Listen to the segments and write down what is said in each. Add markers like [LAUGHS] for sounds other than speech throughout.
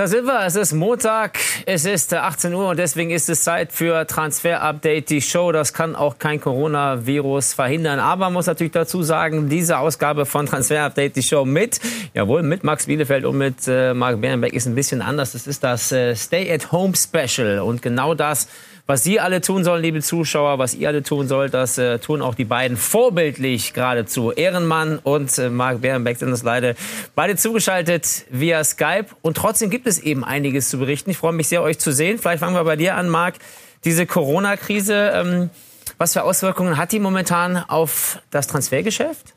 Da sind wir. Es ist Montag, es ist 18 Uhr und deswegen ist es Zeit für Transfer Update, die Show. Das kann auch kein Coronavirus verhindern. Aber man muss natürlich dazu sagen, diese Ausgabe von Transfer Update, die Show mit, jawohl, mit Max Bielefeld und mit äh, Marc Bernbeck ist ein bisschen anders. Das ist das äh, Stay at Home Special und genau das was Sie alle tun sollen, liebe Zuschauer, was ihr alle tun sollt, das äh, tun auch die beiden vorbildlich geradezu. Ehrenmann und äh, Marc Bärenbeck sind uns leider beide zugeschaltet via Skype. Und trotzdem gibt es eben einiges zu berichten. Ich freue mich sehr, euch zu sehen. Vielleicht fangen wir bei dir an, Marc. Diese Corona-Krise, ähm, was für Auswirkungen hat die momentan auf das Transfergeschäft?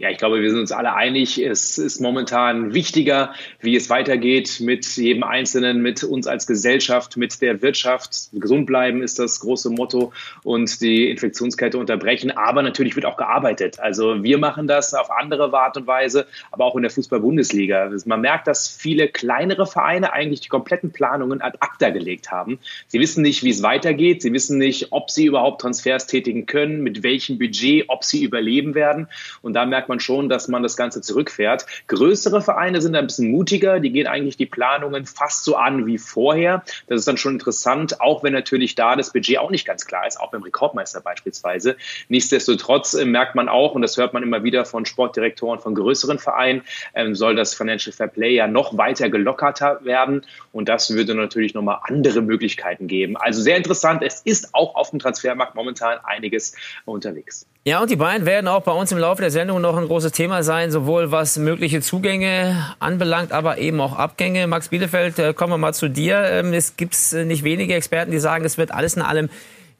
Ja, ich glaube, wir sind uns alle einig. Es ist momentan wichtiger, wie es weitergeht mit jedem Einzelnen, mit uns als Gesellschaft, mit der Wirtschaft. Gesund bleiben ist das große Motto und die Infektionskette unterbrechen. Aber natürlich wird auch gearbeitet. Also wir machen das auf andere Art und Weise, aber auch in der Fußball-Bundesliga. Man merkt, dass viele kleinere Vereine eigentlich die kompletten Planungen ad acta gelegt haben. Sie wissen nicht, wie es weitergeht. Sie wissen nicht, ob sie überhaupt Transfers tätigen können, mit welchem Budget, ob sie überleben werden. Und da merkt man schon, dass man das Ganze zurückfährt. Größere Vereine sind ein bisschen mutiger, die gehen eigentlich die Planungen fast so an wie vorher. Das ist dann schon interessant, auch wenn natürlich da das Budget auch nicht ganz klar ist, auch beim Rekordmeister beispielsweise. Nichtsdestotrotz äh, merkt man auch, und das hört man immer wieder von Sportdirektoren von größeren Vereinen, ähm, soll das Financial Fair Play ja noch weiter gelockerter werden. Und das würde natürlich nochmal andere Möglichkeiten geben. Also sehr interessant. Es ist auch auf dem Transfermarkt momentan einiges unterwegs. Ja, und die beiden werden auch bei uns im Laufe der Sendung noch ein großes Thema sein, sowohl was mögliche Zugänge anbelangt, aber eben auch Abgänge. Max Bielefeld, äh, kommen wir mal zu dir. Ähm, es gibt äh, nicht wenige Experten, die sagen, es wird alles in allem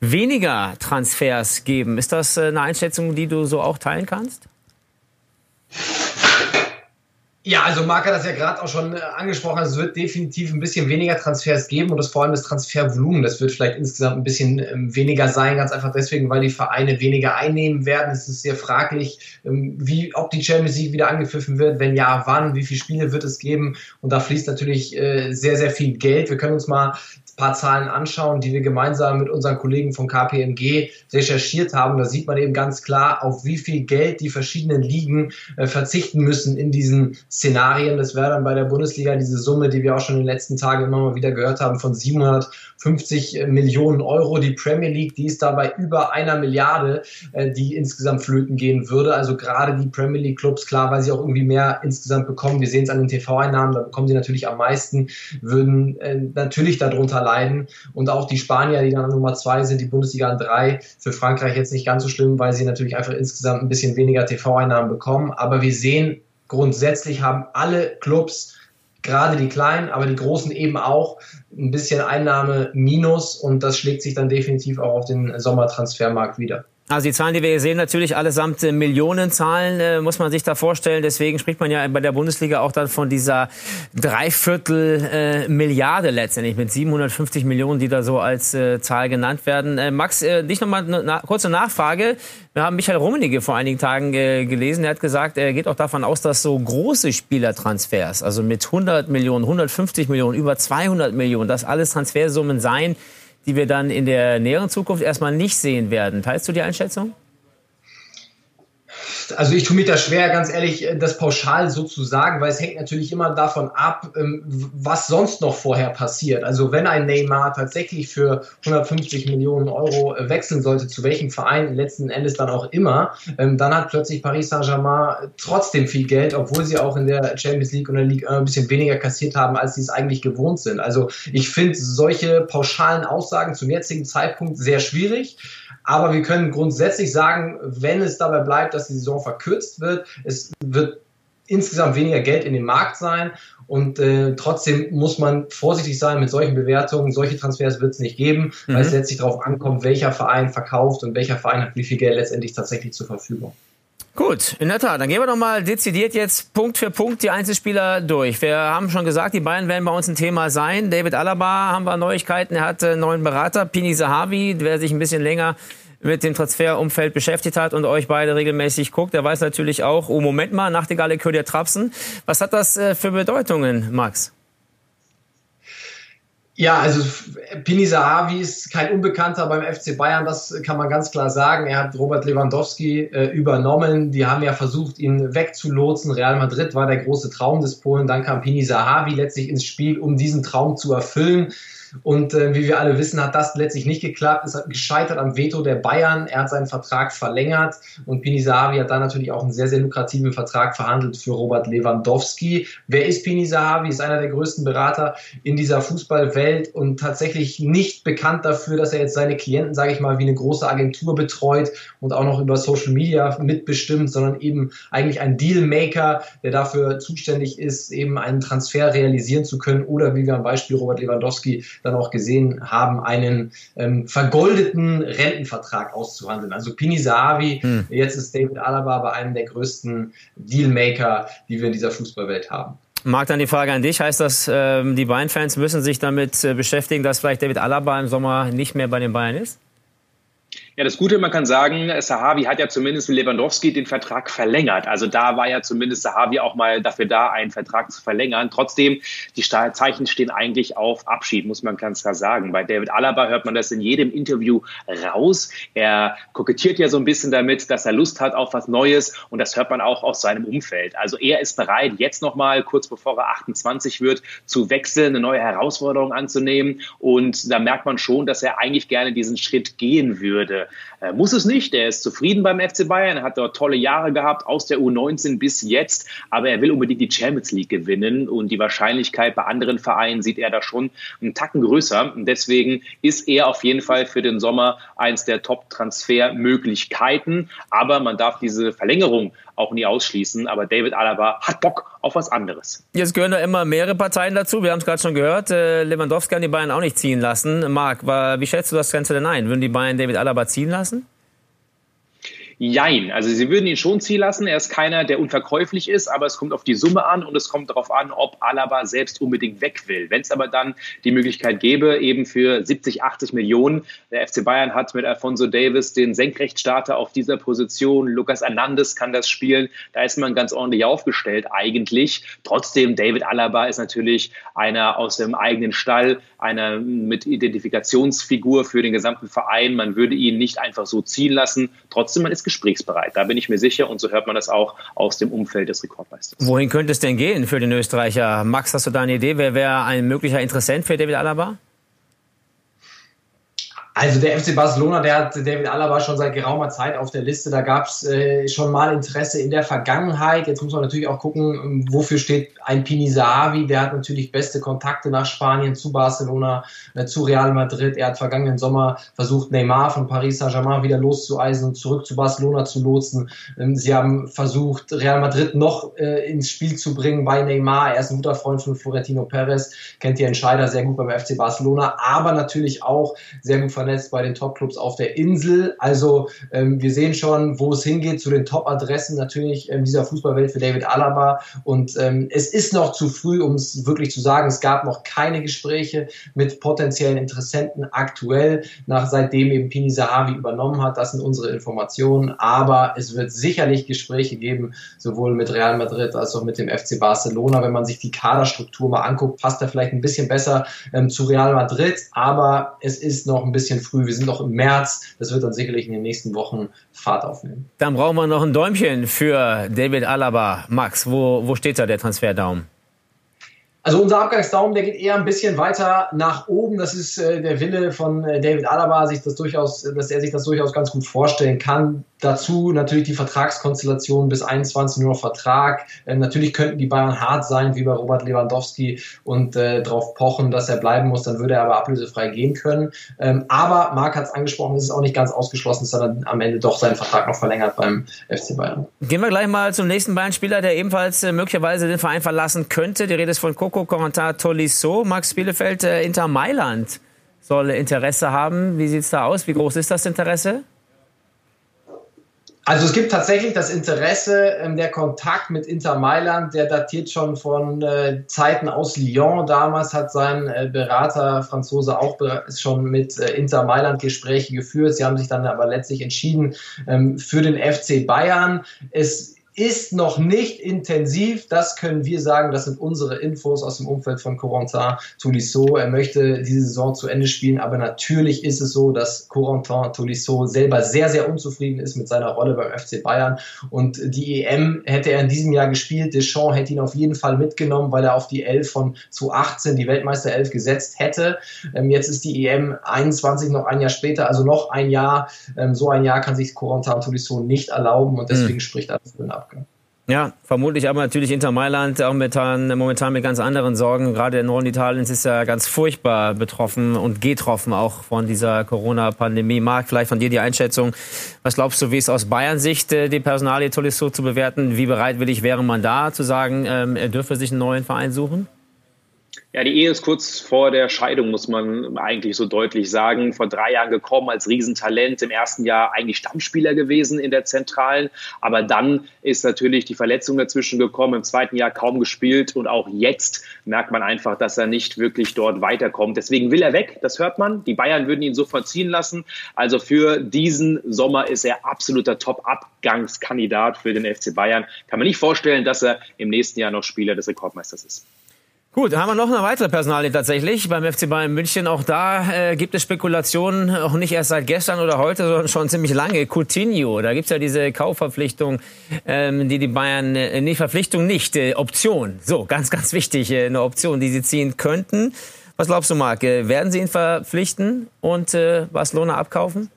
weniger Transfers geben. Ist das äh, eine Einschätzung, die du so auch teilen kannst? Ja, also Marc hat das ja gerade auch schon äh, angesprochen. Es wird definitiv ein bisschen weniger Transfers geben und das vor allem das Transfervolumen. Das wird vielleicht insgesamt ein bisschen ähm, weniger sein, ganz einfach deswegen, weil die Vereine weniger einnehmen werden. Es ist sehr fraglich, ähm, wie, ob die Champions League wieder angepfiffen wird. Wenn ja, wann? Wie viele Spiele wird es geben? Und da fließt natürlich äh, sehr, sehr viel Geld. Wir können uns mal paar Zahlen anschauen, die wir gemeinsam mit unseren Kollegen von KPMG recherchiert haben. Da sieht man eben ganz klar, auf wie viel Geld die verschiedenen Ligen äh, verzichten müssen in diesen Szenarien. Das wäre dann bei der Bundesliga diese Summe, die wir auch schon in den letzten Tagen immer mal wieder gehört haben, von 750 Millionen Euro. Die Premier League, die ist dabei über einer Milliarde, äh, die insgesamt flöten gehen würde. Also gerade die Premier League Clubs, klar, weil sie auch irgendwie mehr insgesamt bekommen. Wir sehen es an den TV-Einnahmen, da bekommen sie natürlich am meisten, würden äh, natürlich darunter leiden. Und auch die Spanier, die dann an Nummer zwei sind, die Bundesliga an drei. Für Frankreich jetzt nicht ganz so schlimm, weil sie natürlich einfach insgesamt ein bisschen weniger TV-Einnahmen bekommen. Aber wir sehen, grundsätzlich haben alle Clubs gerade die kleinen, aber die großen eben auch ein bisschen Einnahme minus und das schlägt sich dann definitiv auch auf den Sommertransfermarkt wieder. Also die Zahlen, die wir hier sehen, natürlich allesamt äh, Millionenzahlen, äh, muss man sich da vorstellen. Deswegen spricht man ja bei der Bundesliga auch dann von dieser Dreiviertel äh, Milliarde letztendlich mit 750 Millionen, die da so als äh, Zahl genannt werden. Äh, Max, äh, dich nochmal eine na, kurze Nachfrage. Wir haben Michael Rummenigge vor einigen Tagen gelesen. Er hat gesagt, er geht auch davon aus, dass so große Spielertransfers, also mit 100 Millionen, 150 Millionen, über 200 Millionen, dass alles Transfersummen seien, die wir dann in der näheren Zukunft erstmal nicht sehen werden. Teilst du die Einschätzung? Also ich tue mich da schwer, ganz ehrlich, äh, das pauschal so zu sagen, weil es hängt natürlich immer davon ab, ähm, was sonst noch vorher passiert. Also wenn ein Neymar tatsächlich für 150 Millionen Euro äh, wechseln sollte, zu welchem Verein letzten Endes dann auch immer, ähm, dann hat plötzlich Paris Saint-Germain trotzdem viel Geld, obwohl sie auch in der Champions League und der Ligue ein bisschen weniger kassiert haben, als sie es eigentlich gewohnt sind. Also ich finde solche pauschalen Aussagen zum jetzigen Zeitpunkt sehr schwierig. Aber wir können grundsätzlich sagen, wenn es dabei bleibt, dass die Saison verkürzt wird, es wird insgesamt weniger Geld in dem Markt sein und äh, trotzdem muss man vorsichtig sein mit solchen Bewertungen. Solche Transfers wird es nicht geben, mhm. weil es letztlich darauf ankommt, welcher Verein verkauft und welcher Verein hat wie viel Geld letztendlich tatsächlich zur Verfügung. Gut, in der Tat. Dann gehen wir doch mal dezidiert jetzt Punkt für Punkt die Einzelspieler durch. Wir haben schon gesagt, die beiden werden bei uns ein Thema sein. David Alaba haben wir Neuigkeiten. Er hat einen neuen Berater, Pini Sahavi, der sich ein bisschen länger mit dem Transferumfeld beschäftigt hat und euch beide regelmäßig guckt. Der weiß natürlich auch, oh Moment mal, Nachtigall ihr trapsen. Was hat das äh, für Bedeutungen, Max? Ja, also Pini Sahavi ist kein Unbekannter beim FC Bayern, das kann man ganz klar sagen. Er hat Robert Lewandowski äh, übernommen. Die haben ja versucht, ihn wegzulotsen. Real Madrid war der große Traum des Polen. Dann kam Pini Sahavi letztlich ins Spiel, um diesen Traum zu erfüllen. Und äh, wie wir alle wissen, hat das letztlich nicht geklappt. Es hat gescheitert am Veto der Bayern. Er hat seinen Vertrag verlängert und Pini Sahavi hat dann natürlich auch einen sehr, sehr lukrativen Vertrag verhandelt für Robert Lewandowski. Wer ist Pini Sahavi? Ist einer der größten Berater in dieser Fußballwelt und tatsächlich nicht bekannt dafür, dass er jetzt seine Klienten, sage ich mal, wie eine große Agentur betreut und auch noch über Social Media mitbestimmt, sondern eben eigentlich ein Dealmaker, der dafür zuständig ist, eben einen Transfer realisieren zu können oder wie wir am Beispiel Robert Lewandowski dann auch gesehen haben, einen ähm, vergoldeten Rentenvertrag auszuhandeln. Also Pini Sahavi, hm. jetzt ist David Alaba bei einem der größten Dealmaker, die wir in dieser Fußballwelt haben. Marc, dann die Frage an dich. Heißt das, ähm, die Bayern-Fans müssen sich damit äh, beschäftigen, dass vielleicht David Alaba im Sommer nicht mehr bei den Bayern ist? Ja, das Gute, man kann sagen, Sahavi hat ja zumindest mit Lewandowski den Vertrag verlängert. Also da war ja zumindest Sahavi auch mal dafür da, einen Vertrag zu verlängern. Trotzdem, die Zeichen stehen eigentlich auf Abschied, muss man ganz klar sagen. Bei David Alaba hört man das in jedem Interview raus. Er kokettiert ja so ein bisschen damit, dass er Lust hat auf was Neues und das hört man auch aus seinem Umfeld. Also er ist bereit, jetzt nochmal, kurz bevor er 28 wird, zu wechseln, eine neue Herausforderung anzunehmen. Und da merkt man schon, dass er eigentlich gerne diesen Schritt gehen würde. Er muss es nicht, er ist zufrieden beim FC Bayern, er hat dort tolle Jahre gehabt, aus der U19 bis jetzt, aber er will unbedingt die Champions League gewinnen und die Wahrscheinlichkeit bei anderen Vereinen sieht er da schon einen Tacken größer. Und deswegen ist er auf jeden Fall für den Sommer eins der Top-Transfermöglichkeiten. Aber man darf diese Verlängerung auch nie ausschließen. Aber David Alaba hat Bock auf was anderes. Jetzt gehören da immer mehrere Parteien dazu. Wir haben es gerade schon gehört. Äh, Lewandowski kann die Bayern auch nicht ziehen lassen. Marc, wie schätzt du das Ganze denn ein? Würden die Bayern David Alaba ziehen lassen? Jein. Also sie würden ihn schon ziehen lassen. Er ist keiner, der unverkäuflich ist, aber es kommt auf die Summe an und es kommt darauf an, ob Alaba selbst unbedingt weg will. Wenn es aber dann die Möglichkeit gäbe, eben für 70, 80 Millionen, der FC Bayern hat mit Alfonso Davis den Senkrechtstarter auf dieser Position, Lucas Hernandez kann das spielen, da ist man ganz ordentlich aufgestellt eigentlich. Trotzdem, David Alaba ist natürlich einer aus dem eigenen Stall, einer mit Identifikationsfigur für den gesamten Verein. Man würde ihn nicht einfach so ziehen lassen. Trotzdem, man ist gesprächsbereit. Da bin ich mir sicher und so hört man das auch aus dem Umfeld des Rekordmeisters. Wohin könnte es denn gehen für den Österreicher? Max, hast du da eine Idee? Wer wäre ein möglicher Interessent für David Alaba? Also der FC Barcelona, der hat David Alaba schon seit geraumer Zeit auf der Liste. Da gab es äh, schon mal Interesse in der Vergangenheit. Jetzt muss man natürlich auch gucken, ähm, wofür steht ein Pini Sahavi. Der hat natürlich beste Kontakte nach Spanien zu Barcelona, äh, zu Real Madrid. Er hat vergangenen Sommer versucht, Neymar von Paris Saint-Germain wieder loszueisen und zurück zu Barcelona zu lotsen. Ähm, sie haben versucht, Real Madrid noch äh, ins Spiel zu bringen bei Neymar. Er ist ein guter Freund von Florentino Perez, kennt die Entscheider sehr gut beim FC Barcelona, aber natürlich auch sehr gut vernetzt vernetzt bei den Top-Clubs auf der Insel. Also ähm, wir sehen schon, wo es hingeht zu den Top-Adressen natürlich in dieser Fußballwelt für David Alaba. Und ähm, es ist noch zu früh, um es wirklich zu sagen. Es gab noch keine Gespräche mit potenziellen Interessenten aktuell, nach seitdem eben Pini Sahavi übernommen hat. Das sind unsere Informationen. Aber es wird sicherlich Gespräche geben, sowohl mit Real Madrid als auch mit dem FC Barcelona. Wenn man sich die Kaderstruktur mal anguckt, passt er vielleicht ein bisschen besser ähm, zu Real Madrid. Aber es ist noch ein bisschen bisschen früh. Wir sind noch im März. Das wird dann sicherlich in den nächsten Wochen Fahrt aufnehmen. Dann brauchen wir noch ein Däumchen für David Alaba. Max, wo, wo steht da der Transferdaumen? Also unser Abgangsdaumen, der geht eher ein bisschen weiter nach oben. Das ist äh, der Wille von äh, David Alaba, sich das durchaus, dass er sich das durchaus ganz gut vorstellen kann. Dazu natürlich die Vertragskonstellation bis 21 nur Vertrag. Ähm, natürlich könnten die Bayern hart sein, wie bei Robert Lewandowski, und äh, darauf pochen, dass er bleiben muss. Dann würde er aber ablösefrei gehen können. Ähm, aber Marc hat es angesprochen, es ist auch nicht ganz ausgeschlossen, dass er dann am Ende doch seinen Vertrag noch verlängert beim FC Bayern. Gehen wir gleich mal zum nächsten Bayern-Spieler, der ebenfalls äh, möglicherweise den Verein verlassen könnte. Die Rede ist von Coco Corentin Tolisso. Max Bielefeld, äh, Inter Mailand soll Interesse haben. Wie sieht es da aus? Wie groß ist das Interesse? Also es gibt tatsächlich das Interesse, ähm, der Kontakt mit Inter Mailand, der datiert schon von äh, Zeiten aus Lyon. Damals hat sein äh, Berater Franzose auch schon mit äh, Inter Mailand Gespräche geführt. Sie haben sich dann aber letztlich entschieden ähm, für den FC Bayern. Es ist noch nicht intensiv. Das können wir sagen. Das sind unsere Infos aus dem Umfeld von Corentin Tolisso. Er möchte diese Saison zu Ende spielen, aber natürlich ist es so, dass Corentin Tolisso selber sehr, sehr unzufrieden ist mit seiner Rolle beim FC Bayern. Und die EM hätte er in diesem Jahr gespielt. Deschamps hätte ihn auf jeden Fall mitgenommen, weil er auf die 11 von 2018, die Weltmeister 11, gesetzt hätte. Ähm, jetzt ist die EM 21 noch ein Jahr später, also noch ein Jahr. Ähm, so ein Jahr kann sich Corentin Tolisso nicht erlauben und deswegen mhm. spricht alles für den Abgang. Ja, vermutlich aber natürlich Inter Mailand auch momentan, momentan mit ganz anderen Sorgen. Gerade der Norden Italiens ist ja ganz furchtbar betroffen und getroffen auch von dieser Corona-Pandemie. Marc, vielleicht von dir die Einschätzung. Was glaubst du, wie ist aus Bayern Sicht äh, die Personalie Tolisso zu bewerten? Wie bereitwillig wäre man da zu sagen, ähm, er dürfe sich einen neuen Verein suchen? Ja, die Ehe ist kurz vor der Scheidung, muss man eigentlich so deutlich sagen. Vor drei Jahren gekommen als Riesentalent, im ersten Jahr eigentlich Stammspieler gewesen in der Zentralen. Aber dann ist natürlich die Verletzung dazwischen gekommen, im zweiten Jahr kaum gespielt. Und auch jetzt merkt man einfach, dass er nicht wirklich dort weiterkommt. Deswegen will er weg, das hört man. Die Bayern würden ihn sofort ziehen lassen. Also für diesen Sommer ist er absoluter Top-Abgangskandidat für den FC Bayern. Kann man nicht vorstellen, dass er im nächsten Jahr noch Spieler des Rekordmeisters ist. Gut, haben wir noch eine weitere Personalie tatsächlich beim FC Bayern München. Auch da äh, gibt es Spekulationen, auch nicht erst seit gestern oder heute, sondern schon ziemlich lange. Coutinho, da gibt's ja diese Kaufverpflichtung, ähm, die die Bayern, äh, nicht Verpflichtung, nicht, äh, Option. So, ganz, ganz wichtig, äh, eine Option, die sie ziehen könnten. Was glaubst du, Marc? Äh, werden sie ihn verpflichten und äh, Barcelona abkaufen?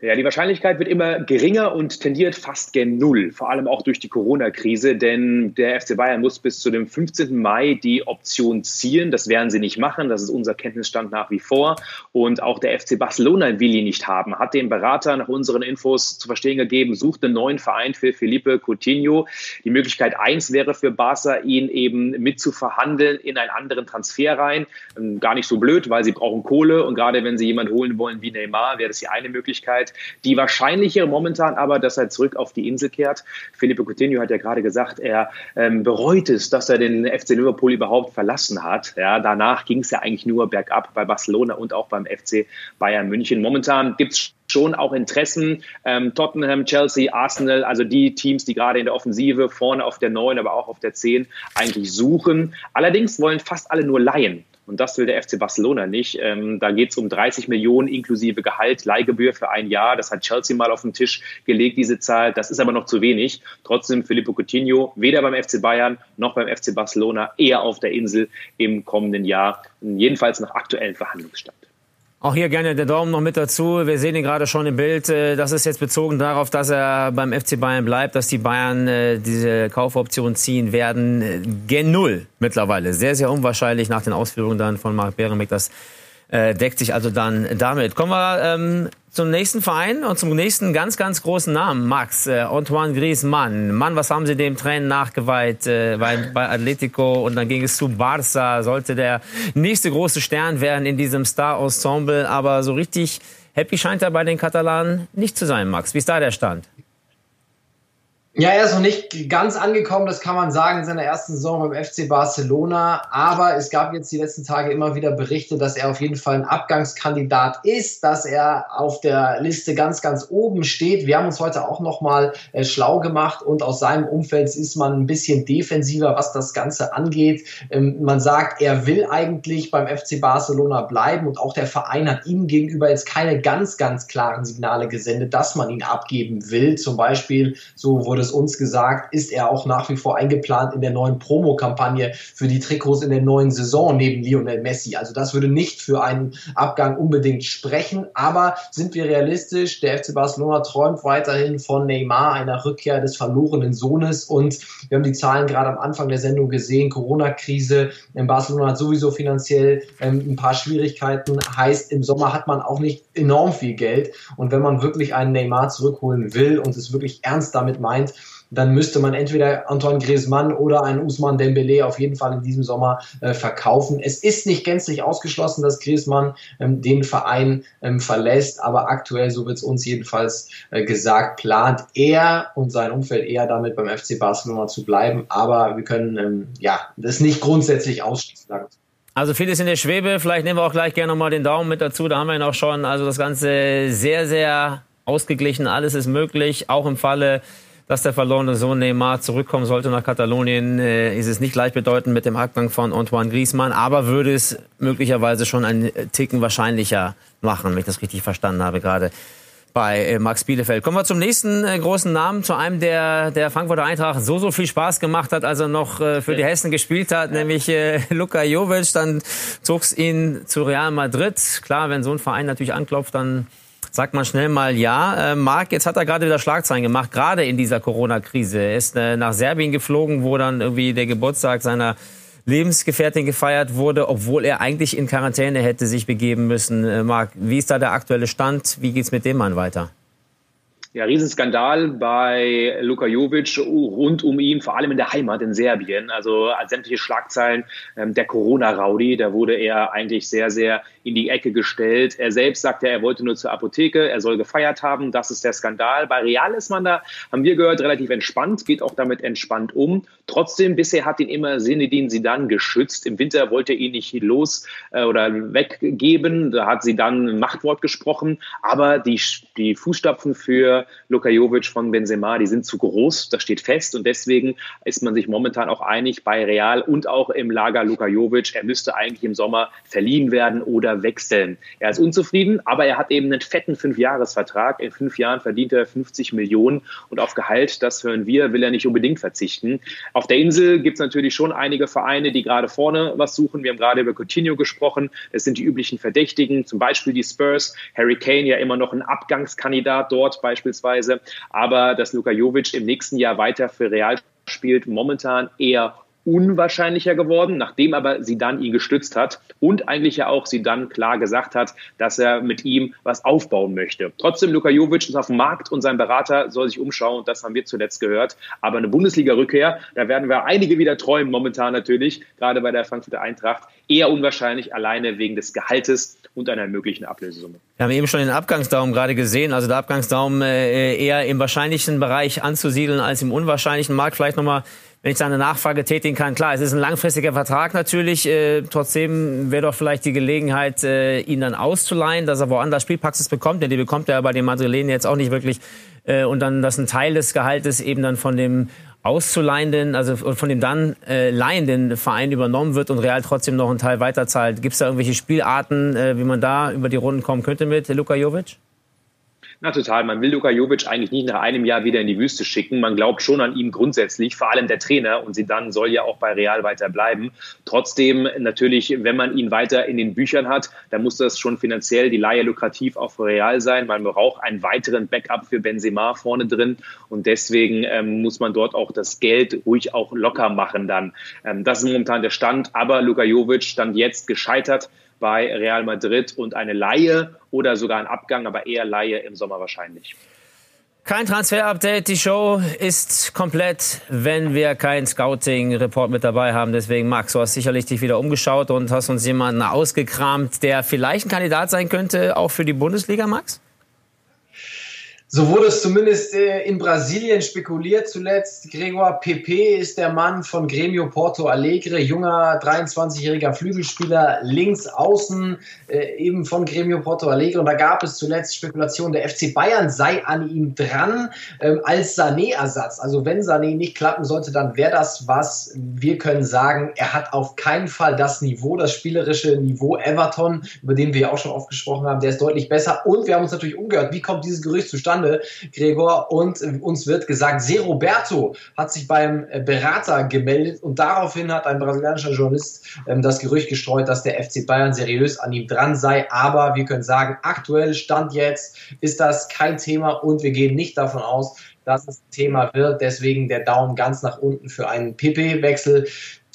Ja, die Wahrscheinlichkeit wird immer geringer und tendiert fast gen Null, vor allem auch durch die Corona-Krise, denn der FC Bayern muss bis zu dem 15. Mai die Option ziehen. Das werden sie nicht machen, das ist unser Kenntnisstand nach wie vor. Und auch der FC Barcelona will ihn nicht haben, hat dem Berater nach unseren Infos zu verstehen gegeben, sucht einen neuen Verein für Felipe Coutinho. Die Möglichkeit eins wäre für Barca, ihn eben mit zu verhandeln in einen anderen Transfer rein. Ähm, gar nicht so blöd, weil sie brauchen Kohle und gerade wenn sie jemanden holen wollen wie Neymar, wäre das die eine Möglichkeit. Möglichkeit. Die wahrscheinlichere momentan aber, dass er zurück auf die Insel kehrt. Felipe Coutinho hat ja gerade gesagt, er ähm, bereut es, dass er den FC Liverpool überhaupt verlassen hat. Ja, danach ging es ja eigentlich nur bergab bei Barcelona und auch beim FC Bayern München. Momentan gibt es schon auch Interessen. Ähm, Tottenham, Chelsea, Arsenal, also die Teams, die gerade in der Offensive vorne auf der 9, aber auch auf der 10 eigentlich suchen. Allerdings wollen fast alle nur leihen. Und das will der FC Barcelona nicht. Ähm, da geht es um 30 Millionen inklusive Gehalt, Leihgebühr für ein Jahr. Das hat Chelsea mal auf den Tisch gelegt, diese Zahl. Das ist aber noch zu wenig. Trotzdem Filippo Coutinho weder beim FC Bayern noch beim FC Barcelona eher auf der Insel im kommenden Jahr. Jedenfalls nach aktuellen Verhandlungsstand. Auch hier gerne der Daumen noch mit dazu. Wir sehen ihn gerade schon im Bild. Äh, das ist jetzt bezogen darauf, dass er beim FC Bayern bleibt, dass die Bayern äh, diese Kaufoption ziehen werden. Gen Null mittlerweile. Sehr, sehr unwahrscheinlich nach den Ausführungen dann von Marc Beremek. Das äh, deckt sich also dann damit. Kommen wir ähm, zum nächsten Verein und zum nächsten ganz, ganz großen Namen. Max, äh, Antoine Griezmann. Mann, was haben Sie dem Tränen nachgeweiht äh, bei, bei Atletico und dann ging es zu Barca. Sollte der nächste große Stern werden in diesem Star-Ensemble. Aber so richtig happy scheint er bei den Katalanen nicht zu sein, Max. Wie ist da der Stand? Ja, er ist noch nicht ganz angekommen, das kann man sagen, in seiner ersten Saison beim FC Barcelona. Aber es gab jetzt die letzten Tage immer wieder Berichte, dass er auf jeden Fall ein Abgangskandidat ist, dass er auf der Liste ganz, ganz oben steht. Wir haben uns heute auch nochmal äh, schlau gemacht und aus seinem Umfeld ist man ein bisschen defensiver, was das Ganze angeht. Ähm, man sagt, er will eigentlich beim FC Barcelona bleiben und auch der Verein hat ihm gegenüber jetzt keine ganz, ganz klaren Signale gesendet, dass man ihn abgeben will. Zum Beispiel, so wurde es uns gesagt, ist er auch nach wie vor eingeplant in der neuen Promo-Kampagne für die Trikots in der neuen Saison neben Lionel Messi. Also das würde nicht für einen Abgang unbedingt sprechen. Aber sind wir realistisch? Der FC Barcelona träumt weiterhin von Neymar, einer Rückkehr des verlorenen Sohnes. Und wir haben die Zahlen gerade am Anfang der Sendung gesehen. Corona-Krise. In Barcelona hat sowieso finanziell ähm, ein paar Schwierigkeiten. Heißt, im Sommer hat man auch nicht enorm viel Geld. Und wenn man wirklich einen Neymar zurückholen will und es wirklich ernst damit meint, dann müsste man entweder Antoine Griezmann oder einen Usman Dembele auf jeden Fall in diesem Sommer äh, verkaufen. Es ist nicht gänzlich ausgeschlossen, dass Griezmann ähm, den Verein ähm, verlässt, aber aktuell, so wird es uns jedenfalls äh, gesagt, plant er und sein Umfeld eher damit beim FC Barcelona zu bleiben. Aber wir können ähm, ja das nicht grundsätzlich ausschließen. Also vieles in der Schwebe. Vielleicht nehmen wir auch gleich gerne nochmal den Daumen mit dazu. Da haben wir ihn auch schon. Also das Ganze sehr, sehr ausgeglichen. Alles ist möglich. Auch im Falle dass der verlorene Sohn Neymar zurückkommen sollte nach Katalonien, äh, ist es nicht gleichbedeutend mit dem Abgang von Antoine Griezmann, aber würde es möglicherweise schon einen Ticken wahrscheinlicher machen, wenn ich das richtig verstanden habe gerade bei äh, Max Bielefeld. Kommen wir zum nächsten äh, großen Namen, zu einem, der der Frankfurter Eintracht so, so viel Spaß gemacht hat, als er noch für die Hessen gespielt hat, nämlich [LAUGHS] Luka Jovic. Dann zog es ihn zu Real Madrid. Klar, wenn so ein Verein natürlich anklopft, dann sagt man schnell mal ja. Äh, Marc, jetzt hat er gerade wieder Schlagzeilen gemacht, gerade in dieser Corona-Krise. Er ist äh, nach Serbien geflogen, wo dann irgendwie der Geburtstag seiner Lebensgefährtin gefeiert wurde, obwohl er eigentlich in Quarantäne hätte sich begeben müssen. Äh, Marc, wie ist da der aktuelle Stand? Wie geht's mit dem Mann weiter? Ja, Riesenskandal bei Luka Jovic rund um ihn, vor allem in der Heimat in Serbien. Also sämtliche Schlagzeilen ähm, der Corona-Raudi, da wurde er eigentlich sehr, sehr in die Ecke gestellt. Er selbst sagte, er wollte nur zur Apotheke, er soll gefeiert haben. Das ist der Skandal. Bei Real ist man da, haben wir gehört, relativ entspannt, geht auch damit entspannt um. Trotzdem, bisher hat ihn immer Sinedin Sidan geschützt. Im Winter wollte er ihn nicht los äh, oder weggeben. Da hat sie dann ein Machtwort gesprochen. Aber die, die Fußstapfen für Luka Jovic von Benzema, die sind zu groß, das steht fest und deswegen ist man sich momentan auch einig bei Real und auch im Lager Luka Jovic, er müsste eigentlich im Sommer verliehen werden oder wechseln. Er ist unzufrieden, aber er hat eben einen fetten Fünfjahresvertrag. In fünf Jahren verdient er 50 Millionen und auf Gehalt, das hören wir, will er nicht unbedingt verzichten. Auf der Insel gibt es natürlich schon einige Vereine, die gerade vorne was suchen. Wir haben gerade über Coutinho gesprochen. Das sind die üblichen Verdächtigen, zum Beispiel die Spurs. Harry Kane ja immer noch ein Abgangskandidat dort beispielsweise beispielsweise. Aber dass Luka Jovic im nächsten Jahr weiter für Real spielt, momentan eher unwahrscheinlicher geworden, nachdem aber sie dann ihn gestützt hat und eigentlich ja auch sie dann klar gesagt hat, dass er mit ihm was aufbauen möchte. Trotzdem, Luka Jovic ist auf dem Markt und sein Berater soll sich umschauen. Das haben wir zuletzt gehört. Aber eine Bundesliga-Rückkehr, da werden wir einige wieder träumen momentan natürlich, gerade bei der Frankfurter Eintracht. Eher unwahrscheinlich, alleine wegen des Gehaltes und einer möglichen Ablösesumme. Wir haben eben schon den Abgangsdaumen gerade gesehen. Also der Abgangsdaumen äh, eher im wahrscheinlichen Bereich anzusiedeln als im unwahrscheinlichen. Markt vielleicht nochmal wenn ich da eine Nachfrage tätigen kann. Klar, es ist ein langfristiger Vertrag natürlich. Äh, trotzdem wäre doch vielleicht die Gelegenheit, äh, ihn dann auszuleihen, dass er woanders Spielpraxis bekommt. Denn die bekommt er bei den Madrilenen jetzt auch nicht wirklich. Äh, und dann, dass ein Teil des Gehaltes eben dann von dem auszuleihenden, also von dem dann äh, leihenden Verein übernommen wird und Real trotzdem noch einen Teil weiterzahlt. Gibt es da irgendwelche Spielarten, äh, wie man da über die Runden kommen könnte mit Luka Jovic? Na total. Man will Luka Jovic eigentlich nicht nach einem Jahr wieder in die Wüste schicken. Man glaubt schon an ihm grundsätzlich, vor allem der Trainer. Und sie dann soll ja auch bei Real weiter bleiben. Trotzdem natürlich, wenn man ihn weiter in den Büchern hat, dann muss das schon finanziell die Laie lukrativ auch für Real sein. Man braucht einen weiteren Backup für Benzema vorne drin. Und deswegen ähm, muss man dort auch das Geld ruhig auch locker machen dann. Ähm, das ist momentan der Stand. Aber Luka Jovic stand jetzt gescheitert bei Real Madrid und eine Laie oder sogar ein Abgang, aber eher Laie im Sommer wahrscheinlich. Kein Transfer-Update. Die Show ist komplett, wenn wir kein Scouting-Report mit dabei haben. Deswegen, Max, du hast sicherlich dich wieder umgeschaut und hast uns jemanden ausgekramt, der vielleicht ein Kandidat sein könnte, auch für die Bundesliga, Max? So wurde es zumindest äh, in Brasilien spekuliert zuletzt. Gregor Pepe ist der Mann von Gremio Porto Alegre, junger 23-jähriger Flügelspieler, links außen, äh, eben von Gremio Porto Alegre. Und da gab es zuletzt Spekulationen, der FC Bayern sei an ihm dran ähm, als Sané-Ersatz. Also wenn Sané nicht klappen sollte, dann wäre das was. Wir können sagen, er hat auf keinen Fall das Niveau, das spielerische Niveau Everton, über den wir ja auch schon oft gesprochen haben. Der ist deutlich besser. Und wir haben uns natürlich umgehört, wie kommt dieses Gerücht zustande? Zustande, Gregor. Und uns wird gesagt, Se Roberto hat sich beim Berater gemeldet und daraufhin hat ein brasilianischer Journalist ähm, das Gerücht gestreut, dass der FC Bayern seriös an ihm dran sei. Aber wir können sagen, aktuell Stand jetzt ist das kein Thema und wir gehen nicht davon aus, dass es Thema wird. Deswegen der Daumen ganz nach unten für einen PP-Wechsel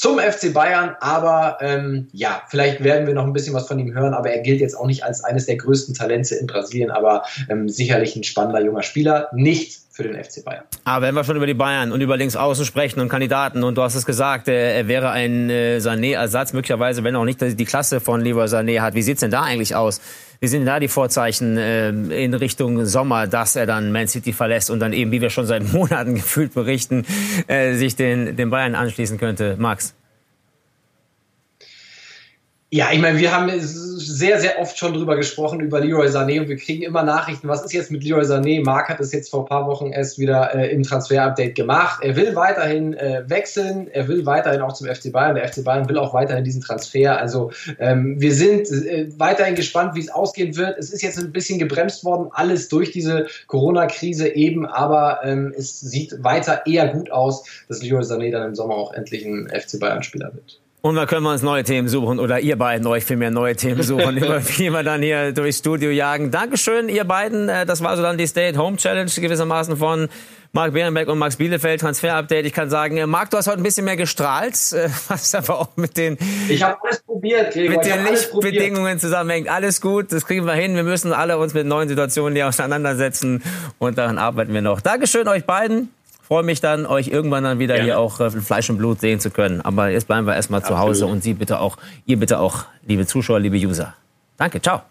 zum FC Bayern. Aber ähm, ja, vielleicht werden wir noch ein bisschen was von ihm hören. Aber er gilt jetzt auch nicht als eines der größten Talente in Brasilien, aber ähm, sicherlich ein spannender junger Spieler. Nicht für den FC Bayern. Aber wenn wir schon über die Bayern und über Linksaußen sprechen und Kandidaten und du hast es gesagt, er wäre ein äh, Sané-Ersatz, möglicherweise, wenn auch nicht die Klasse von Leroy Sané hat. Wie sieht's denn da eigentlich aus? Wie sind da die Vorzeichen äh, in Richtung Sommer, dass er dann Man City verlässt und dann eben, wie wir schon seit [LAUGHS] Monaten gefühlt berichten, äh, sich den, den Bayern anschließen könnte? Max? Ja, ich meine, wir haben sehr, sehr oft schon drüber gesprochen, über Leroy Sané und wir kriegen immer Nachrichten, was ist jetzt mit Leroy Sané? Marc hat es jetzt vor ein paar Wochen erst wieder äh, im Transfer-Update gemacht. Er will weiterhin äh, wechseln, er will weiterhin auch zum FC Bayern, der FC Bayern will auch weiterhin diesen Transfer. Also ähm, wir sind äh, weiterhin gespannt, wie es ausgehen wird. Es ist jetzt ein bisschen gebremst worden, alles durch diese Corona-Krise eben, aber ähm, es sieht weiter eher gut aus, dass Leroy Sané dann im Sommer auch endlich ein FC Bayern-Spieler wird. Und da können wir uns neue Themen suchen oder ihr beiden euch viel mehr neue Themen suchen, [LAUGHS] die wir dann hier durchs Studio jagen. Dankeschön, ihr beiden. Äh, das war so dann die Stay-at-Home-Challenge gewissermaßen von Marc Behrenbeck und Max Bielefeld, Transfer-Update. Ich kann sagen, äh, Marc, du hast heute ein bisschen mehr gestrahlt, äh, [LAUGHS] was aber auch mit den, ich habe alles probiert, Gregor. mit den Lichtbedingungen zusammenhängt. Alles gut, das kriegen wir hin. Wir müssen alle uns mit neuen Situationen hier auseinandersetzen und daran arbeiten wir noch. Dankeschön euch beiden freue mich dann, euch irgendwann dann wieder Gerne. hier auch äh, Fleisch und Blut sehen zu können. Aber jetzt bleiben wir erstmal zu Hause und Sie bitte auch, ihr bitte auch, liebe Zuschauer, liebe User. Danke, ciao.